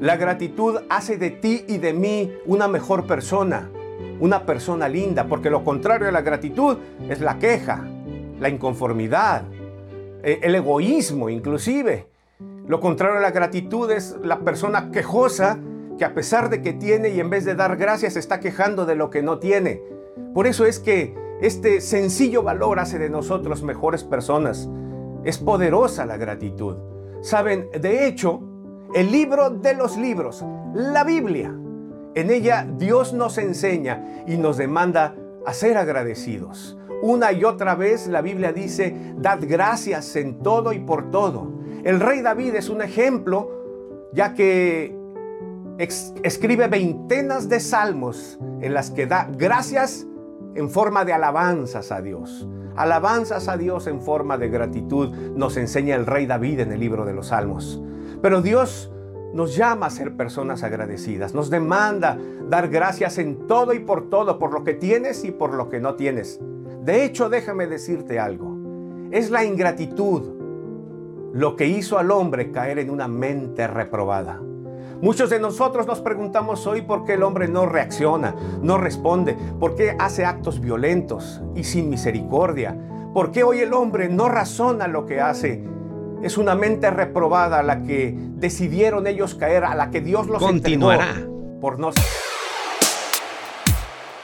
La gratitud hace de ti y de mí una mejor persona, una persona linda, porque lo contrario a la gratitud es la queja, la inconformidad, eh, el egoísmo inclusive. Lo contrario a la gratitud es la persona quejosa que a pesar de que tiene y en vez de dar gracias está quejando de lo que no tiene. Por eso es que este sencillo valor hace de nosotros mejores personas. Es poderosa la gratitud. Saben, de hecho, el libro de los libros, la Biblia, en ella Dios nos enseña y nos demanda a ser agradecidos. Una y otra vez la Biblia dice, dad gracias en todo y por todo. El rey David es un ejemplo, ya que escribe veintenas de salmos en las que da gracias en forma de alabanzas a Dios. Alabanzas a Dios en forma de gratitud nos enseña el rey David en el libro de los salmos. Pero Dios nos llama a ser personas agradecidas, nos demanda dar gracias en todo y por todo, por lo que tienes y por lo que no tienes. De hecho, déjame decirte algo, es la ingratitud lo que hizo al hombre caer en una mente reprobada. Muchos de nosotros nos preguntamos hoy por qué el hombre no reacciona, no responde, por qué hace actos violentos y sin misericordia, por qué hoy el hombre no razona lo que hace. Es una mente reprobada a la que decidieron ellos caer, a la que Dios los continuará. por no